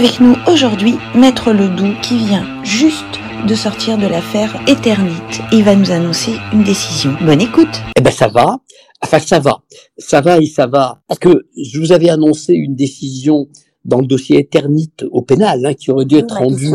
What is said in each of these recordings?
Avec nous aujourd'hui, Maître Ledoux qui vient juste de sortir de l'affaire Eternite. Il va nous annoncer une décision. Bonne écoute. Eh ben ça va. Enfin ça va. Ça va et ça va. Parce que je vous avais annoncé une décision dans le dossier Eternite au pénal, hein, qui aurait dû être rendu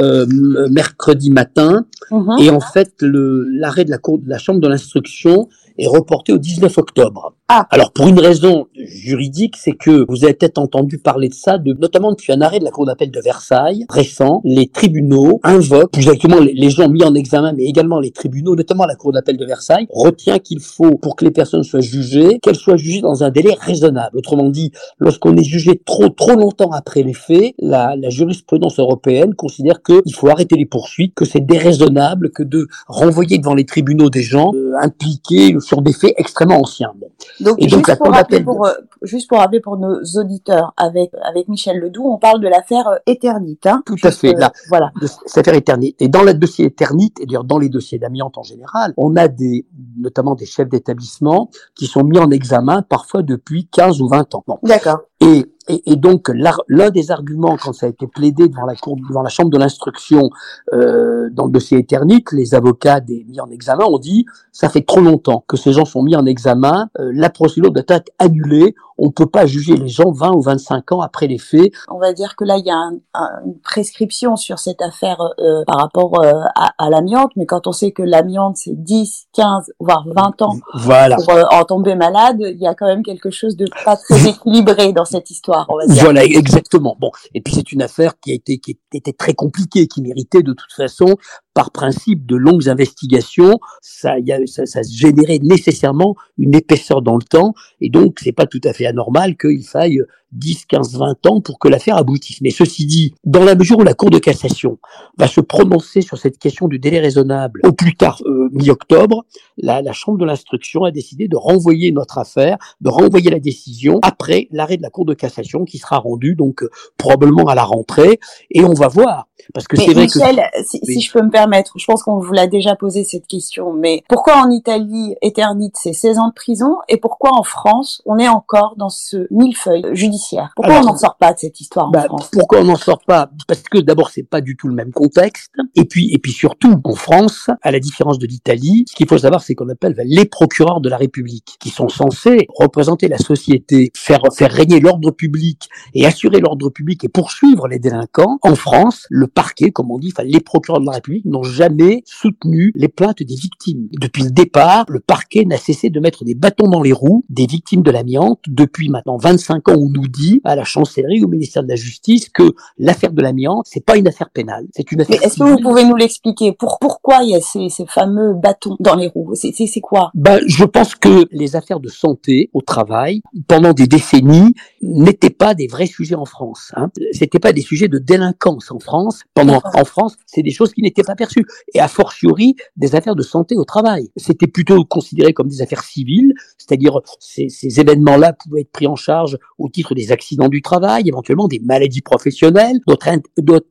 euh, mercredi matin. Mhm. Et en fait, l'arrêt de la cour de la chambre de l'instruction est reporté au 19 octobre. Ah. Alors pour une raison juridique, c'est que vous avez peut-être entendu parler de ça, de, notamment depuis un arrêt de la cour d'appel de Versailles récent, les tribunaux invoquent, plus exactement les, les gens mis en examen, mais également les tribunaux, notamment la cour d'appel de Versailles, retient qu'il faut pour que les personnes soient jugées, qu'elles soient jugées dans un délai raisonnable. Autrement dit, lorsqu'on est jugé trop trop longtemps après les faits, la, la jurisprudence européenne considère qu'il faut arrêter les poursuites, que c'est déraisonnable que de renvoyer devant les tribunaux des gens euh, impliqués sur des faits extrêmement anciens. Donc, Et donc, juste, la pour cour rappeler d'appel- pour, euh, juste pour rappeler pour nos auditeurs, avec, avec Michel Ledoux, on parle de l'affaire euh, Éternite. Hein, Tout à fait, euh, là. Voilà. de cette affaire éternite. Et dans le dossier éternite, et d'ailleurs dans les dossiers d'amiante en général, on a des, notamment des chefs d'établissement qui sont mis en examen parfois depuis 15 ou 20 ans. D'accord. Et, et, donc l'un des arguments quand ça a été plaidé devant la cour, devant la chambre de l'instruction euh, dans le dossier éternite, les avocats des mis en examen ont dit ça fait trop longtemps que ces gens sont mis en examen, euh, la procédure doit être annulée, on peut pas juger les gens 20 ou 25 ans après les faits. On va dire que là, il y a un- un- une prescription sur cette affaire euh, par rapport euh, à, à l'amiante, mais quand on sait que l'amiante, c'est 10, 15, voire 20 ans Voilà. pour euh, en tomber malade, il y a quand même quelque chose de pas très équilibré dans cette histoire, on va dire. Voilà, exactement. Bon, et puis c'est une affaire qui a été qui était très compliquée, qui méritait de toute façon, par principe, de longues investigations. Ça, y ça, ça générait nécessairement une épaisseur dans le temps, et donc c'est pas tout à fait anormal qu'il faille 10, 15, 20 ans pour que l'affaire aboutisse. Mais ceci dit, dans la mesure où la Cour de cassation va se prononcer sur cette question du délai raisonnable au plus tard euh, mi-octobre, la, la Chambre de l'instruction a décidé de renvoyer notre affaire, de renvoyer la décision après l'arrêt de la Cour de cassation qui sera rendu donc euh, probablement à la rentrée et on va voir parce que c'est vrai que Michel, si, Oui. si je peux me permettre, je pense qu'on vous l'a déjà posé cette question, mais pourquoi en Italie, éternite, c'est 16 ans de prison, et pourquoi en France, on est encore dans ce millefeuille judiciaire Pourquoi Alors, on n'en sort pas de cette histoire en Bah, France pourquoi on n'en sort pas? Parce que d'abord c'est pas du tout le même contexte, et puis et puis surtout en France, à la différence de l'Italie, ce qu'il faut savoir c'est qu'on appelle les procureurs de la République, qui sont censés représenter la société, faire faire régner l'ordre public et assurer l'ordre public et poursuivre les délinquants. En France, le parquet, comme on dit, enfin les procureurs de la République n'ont jamais soutenu les plaintes des victimes. Depuis le départ, le parquet n'a cessé de mettre des bâtons dans les roues des victimes de l'amiante depuis maintenant 25 ans. On nous dit à la chancellerie, au ministère de la Justice, que l'affaire de l'amiante, c'est pas une affaire pénale, c'est une Mais affaire. est-ce que vous pouvez nous l'expliquer? Pour, Pourquoi il y a ces, ces fameux bâtons dans les roues? C'est quoi? Ben, je pense que les affaires de santé au travail, pendant des décennies, n'étaient pas des vrais sujets en France. Hein. C'était pas des sujets de délinquance en France. Pendant en France, c'est des choses qui n'étaient pas perçues. Et a fortiori, des affaires de santé au travail. C'était plutôt considéré comme des affaires civiles, c'est-à-dire ces, ces événements-là pouvaient être pris en charge au titre des accidents du travail, éventuellement des maladies professionnelles,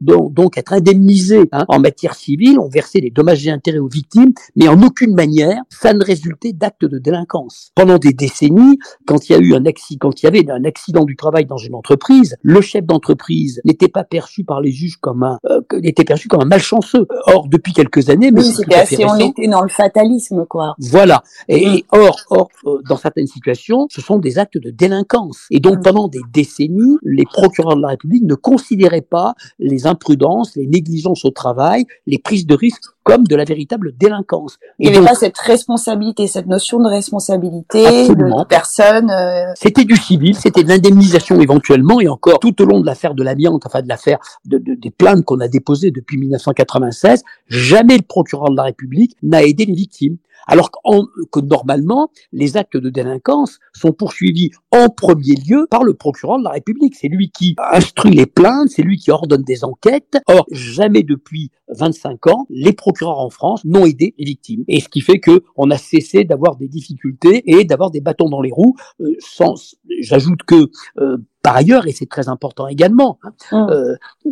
donc, être indemnisés hein. en matière civile. On versait des dommages et intérêts aux victimes, mais en aucune manière ça ne résultait d'actes de délinquance. Pendant des décennies, quand il y a eu un accident, quand il y avait un accident du travail dans une entreprise, le chef d'entreprise n'était pas perçu par les juges comme un, euh, n'était perçu comme un malchanceux. Or, depuis quelques années, mais Oui, c'était assez, on était dans le fatalisme, quoi. voilà. Et, Mm. et or, or euh, dans certaines situations, ce sont des actes de délinquance. Et donc, Mm. pendant des décennies, les procureurs de la République ne considéraient pas les imprudences, les négligences au travail, les prises de risques comme de la véritable délinquance. Il n'y avait pas cette responsabilité, cette notion de responsabilité Absolument. de, personne. euh, C'était du civil, c'était de l'indemnisation éventuellement, et encore tout au long de l'affaire de l'amiante, enfin de l'affaire de, de- des plaintes qu'on a déposées depuis 1996, jamais le procureur de la République n'a aidé les victimes. Alors qu'en- que normalement, les actes de délinquance sont poursuivis en premier lieu par le procureur de la République. C'est lui qui instruit les plaintes, c'est lui qui ordonne des enquêtes. Or, jamais depuis 25 ans, les procureurs en France n'ont aidé les victimes. Et ce qui fait que on a cessé d'avoir des difficultés et d'avoir des bâtons dans les roues. euh, sans, j'ajoute que euh, par ailleurs, et c'est très important également, hein, Hum. euh, euh,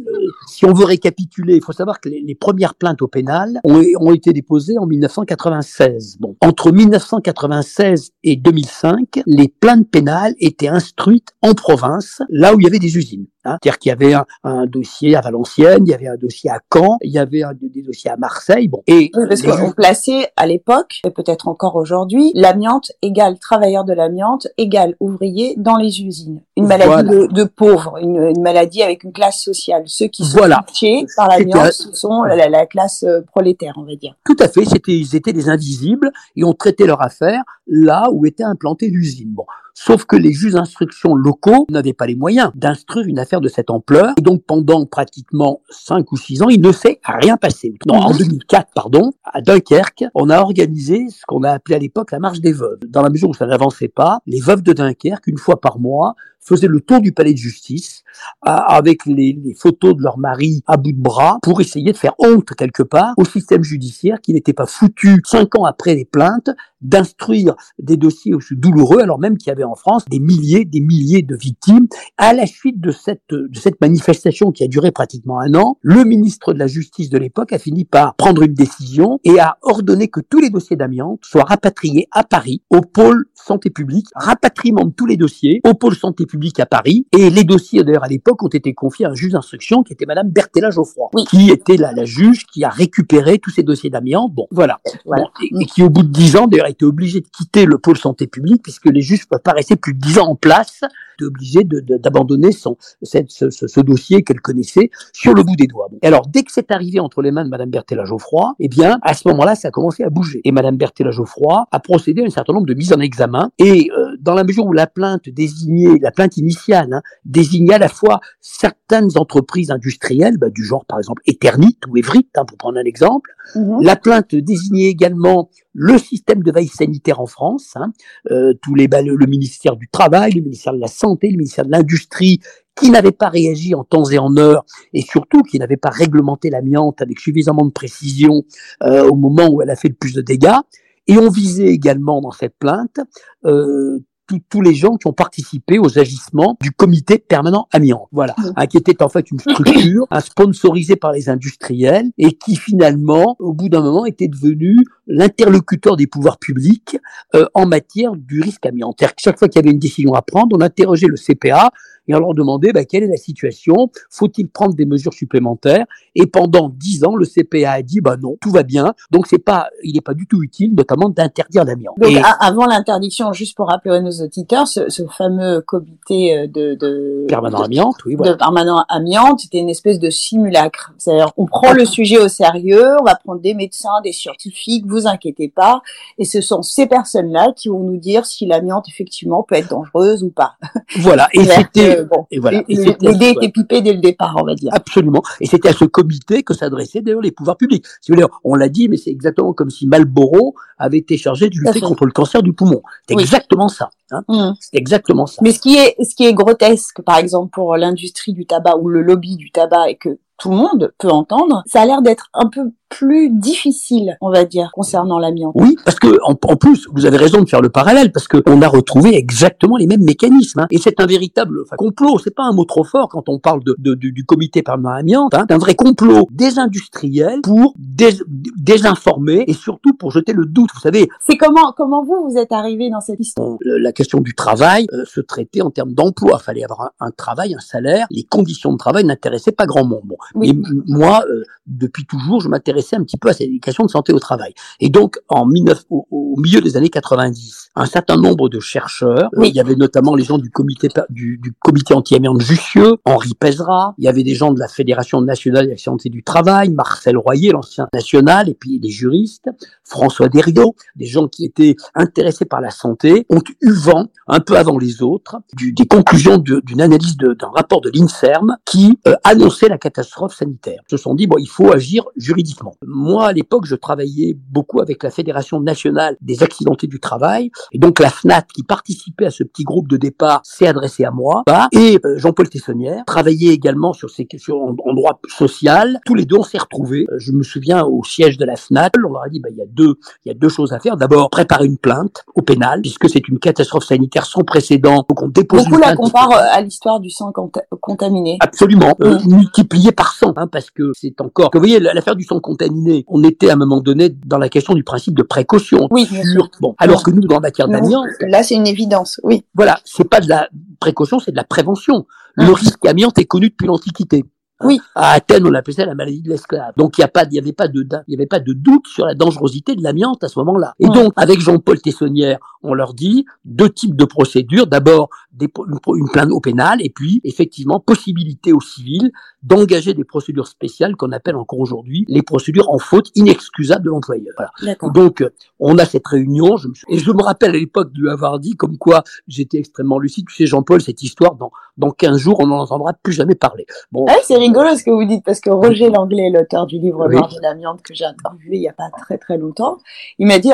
si on veut récapituler, il faut savoir que les, les premières plaintes au pénal ont, ont été déposées en 1996. Bon, entre 1996 et 2005, les plaintes pénales étaient instruites en province, là où il y avait des usines. Hein. C'est-à-dire qu'il y avait un, un dossier à Valenciennes, il y avait un dossier à Caen, il y avait un, des dossiers à Marseille. Bon, et Oui, parce qu'on plaçait à l'époque, et peut-être encore aujourd'hui, l'amiante égale travailleur de l'amiante égale ouvrier dans les usines. Une maladie Voilà. De, de pauvres, une, une maladie avec une classe sociale. Ceux qui sont Voilà. touchés par C'était l'amiante, un- ce sont la, la classe euh, prolétaire, on va dire. Tout à fait, c'était, ils étaient des invisibles et on traitait leur affaire là où était implantée l'usine. Bon. Sauf que les juges d'instruction locaux n'avaient pas les moyens d'instruire une affaire de cette ampleur. Et donc, pendant pratiquement cinq ou six ans, il ne s'est rien passé. Non, en Mhm. 2004, pardon, à Dunkerque, on a organisé ce qu'on a appelé à l'époque la marche des veuves. Dans la mesure où ça n'avançait pas, les veuves de Dunkerque, une fois par mois, faisaient le tour du palais de justice avec les, les photos de leur mari à bout de bras pour essayer de faire honte quelque part au système judiciaire qui n'était pas foutu cinq ans après les plaintes d'instruire des dossiers aussi douloureux alors même qu'il y avait en France des milliers des milliers de victimes. À la suite de cette de cette manifestation qui a duré pratiquement un an le ministre de la justice de l'époque a fini par prendre une décision et a ordonné que tous les dossiers d'amiante soient rapatriés à Paris au pôle santé publique. Rapatriement de tous les dossiers au pôle santé publique à Paris. Et les dossiers d'ailleurs à l'époque ont été confiés à un juge d'instruction qui était madame Bertella Geoffroy Oui. qui était la, la juge qui a récupéré tous ces dossiers d'amiante. Bon voilà. Voilà. Bon, et, et qui, au bout de dix ans, d'ailleurs, été obligé de quitter le pôle santé publique, puisque les juges ne peuvent pas rester plus de dix ans en place, était obligé de- de- d'abandonner son, cette- ce, ce- ce dossier qu'elle connaissait sur le bout des doigts. Et alors, dès que c'est arrivé entre les mains de Madame Berthella Geoffroy, eh bien, à ce moment-là, ça a commencé à bouger. Et Madame Berthella Geoffroy a procédé à un certain nombre de mises en examen, et euh, dans la mesure où la plainte désignait, la plainte initiale, hein, désignait à la fois certaines entreprises industrielles, bah, du genre par exemple Eternit ou Evrit, hein, pour prendre un exemple, Mhm. la plainte désignait également le système de veille sanitaire en France, hein, euh, tous les bah, le, le ministère du Travail, le ministère de la Santé, le ministère de l'Industrie, qui n'avaient pas réagi en temps et en heure, et surtout qui n'avaient pas réglementé l'amiante avec suffisamment de précision euh, au moment où elle a fait le plus de dégâts. Et on visait également dans cette plainte euh, tous- tous les gens qui ont participé aux agissements du comité permanent amiante. Voilà, Mhm. hein, qui était en fait une structure hein, sponsorisée par les industriels et qui finalement, au bout d'un moment, était devenu l'interlocuteur des pouvoirs publics euh, en matière du risque amiante. C'est-à-dire que chaque fois qu'il y avait une décision à prendre, on interrogeait le CPA et on leur demandait bah, quelle est la situation, faut-il prendre des mesures supplémentaires? Et pendant dix ans, le CPA a dit bah non, tout va bien, donc c'est pas, il n'est pas du tout utile, notamment d'interdire l'amiante. Donc, Et- avant l'interdiction, juste pour rappeler à nos auditeurs, ce, ce fameux comité euh, de, de, permanent amiante, oui, de voilà. permanent amiante, c'était une espèce de simulacre. C'est-à-dire, on prend le sujet au sérieux, on va prendre des médecins, des scientifiques, vous inquiétez pas, et ce sont ces personnes-là qui vont nous dire si l'amiante effectivement peut être dangereuse ou pas. Voilà, et c'était, bon, et voilà, et dés étaient pipés dès le départ, on va dire. Absolument. Et c'était à ce comité que s'adressaient d'ailleurs les pouvoirs publics. Si vous voulez, on l'a dit, mais c'est exactement comme si Marlboro avait été chargé de lutter contre le cancer du poumon. C'est Oui. exactement ça. Hein. Hum. C'est exactement ça. Mais ce qui est, ce qui est grotesque, par exemple, pour l'industrie du tabac ou le lobby du tabac et que tout le monde peut entendre, ça a l'air d'être un peu plus difficile, on va dire, concernant l'amiante. Oui, parce que en, en plus, vous avez raison de faire le parallèle, parce que on a retrouvé exactement les mêmes mécanismes. hein. Et c'est un véritable enfin, complot. C'est pas un mot trop fort quand on parle de, de- du, du comité permanent amiante. Hein. C'est un vrai complot des industriels pour dés- désinformer et surtout pour jeter le doute. Vous savez, C'est comment, comment vous, vous êtes arrivé dans cette histoire? La question du travail euh, se traitait en termes d'emploi. Il fallait avoir un, un travail, un salaire. Les conditions de travail n'intéressaient pas grand monde. Bon. Oui. Et moi, euh, depuis toujours, je un petit peu à cette éducation de santé au travail. Et donc, en 19, au, au milieu des années 90, un certain nombre de chercheurs, Oui. il y avait notamment les gens du comité per- du, du comité anti-amiante Jussieu, Henri Pézra, il y avait des gens de la Fédération nationale de la santé du travail, Marcel Royer, l'ancien national, et puis des juristes, François Derriot, des gens qui étaient intéressés par la santé, ont eu vent, un peu avant les autres, du- des conclusions de- d'une analyse d'un rapport de l'INSERM qui euh, annonçait la catastrophe sanitaire. Ils se sont dit, bon, il faut agir juridiquement. Moi, à l'époque, je travaillais beaucoup avec la Fédération nationale des accidentés du travail. Et donc, la FNAT, qui participait à ce petit groupe de départ, s'est adressée à moi. Bah, et euh, Jean-Paul Tessonnière travaillait également sur ces questions en, en droit social. Tous les deux, on s'est retrouvés. Euh, Je me souviens au siège de la FNAT, on leur a dit, bah, il y a deux, il y a deux choses à faire. D'abord, préparer une plainte au pénal, puisque c'est une catastrophe sanitaire sans précédent. Donc, on dépose Beaucoup une la plainte. comparent euh, à l'histoire du sang conta- contaminé. Absolument, euh, Mm. multiplié par 100, hein, parce que c'est encore. Vous voyez, l'affaire du sang contaminé, on était à un moment donné dans la question du principe de précaution. Oui, sûr. Bon, alors que nous, dans la matière d'amiante, Là, c'est une évidence, oui. voilà, c'est pas de la précaution, c'est de la prévention. Le Mhm. risque amiante est connu depuis l'Antiquité. Oui. À Athènes, on appelait ça la maladie de l'esclave. Donc il y a pas, il y avait pas de, il y avait pas de doute sur la dangerosité de l'amiante à ce moment-là. Et Ouais. donc avec Jean-Paul Tessonnière, on leur dit deux types de procédures. D'abord des une, plainte au pénal et puis effectivement possibilité aux civils d'engager des procédures spéciales qu'on appelle encore aujourd'hui les procédures en faute inexcusable de l'employeur. Voilà. Donc, on a cette réunion, je me suis- et je me rappelle à l'époque de lui avoir dit comme quoi j'étais extrêmement lucide. Tu sais, Jean-Paul, cette histoire, dans, dans 15 jours, on n'en entendra plus jamais parler. Bon, Ah, c'est rigolo ce que vous dites, parce que Roger Langlais, l'auteur du livre Oui. Noir de l'amiante que j'ai interviewé il y a pas très très longtemps, il m'a dit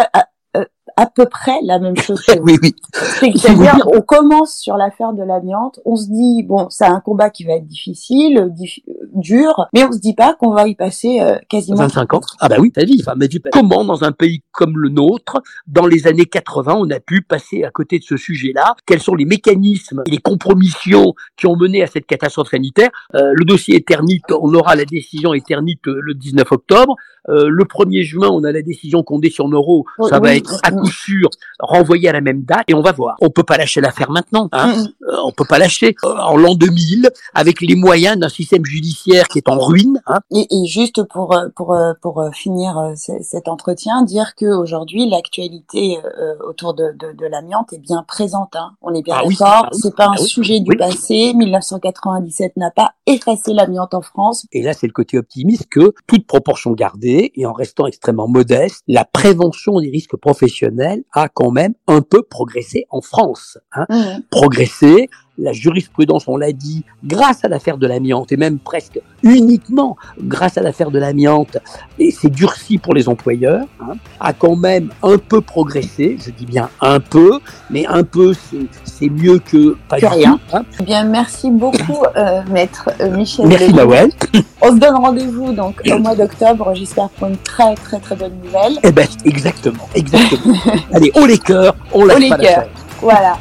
à, peu près la même chose que oui, oui. C'est-à-dire, dire- on commence sur l'affaire de l'amiante, on se dit, bon, c'est un combat qui va être difficile, dif- dur, mais on se dit pas qu'on va y passer euh, quasiment 25 ans. Ah bah oui, t'as dit. Enfin, mais tu- comment dans un pays comme le nôtre, dans les années 80, on a pu passer à côté de ce sujet-là? Quels sont les mécanismes et les compromissions qui ont mené à cette catastrophe sanitaire? Euh, Le dossier Eternit, on aura la décision Eternit euh, le 19 octobre. Euh, le 1er juin, on a la décision Condé sur Neuro. Oui, Ça va être à oui. Coup sûr renvoyé à la même date et on va voir. On peut pas lâcher l'affaire maintenant. Hein. Euh, on peut pas lâcher. Euh, en l'an 2000, avec les moyens d'un système judiciaire qui est en ruine, hein, Et, et juste pour euh, pour euh, pour euh, finir cet entretien, dire que aujourd'hui l'actualité autour de, de, de l'amiante est bien présente. Hein. On est bien Ah d'accord. ah oui, c'est pas un ah oui, sujet du oui. passé. 1997 n'a pas effacé l'amiante en France. Et là, c'est le côté optimiste que, toute proportion gardée, et en restant extrêmement modeste, la prévention des risques professionnels a quand même un peu progressé en France. Hein. Mhm. Progressé, la jurisprudence, on l'a dit, grâce à l'affaire de l'amiante, et même presque uniquement grâce à l'affaire de l'amiante, et c'est durci pour les employeurs, hein, a quand même un peu progressé, je dis bien un peu, mais un peu, c'est- mieux que pas Que du rien. tout. hein. Eh Bien, merci beaucoup, euh, maître euh, Michel. Merci. Lawel. On se donne rendez-vous donc au mois d'octobre, j'espère pour une très très très bonne nouvelle. Eh ben, exactement, exactement. Allez, on les cœurs, on On les pas la cœurs. chaise. Voilà.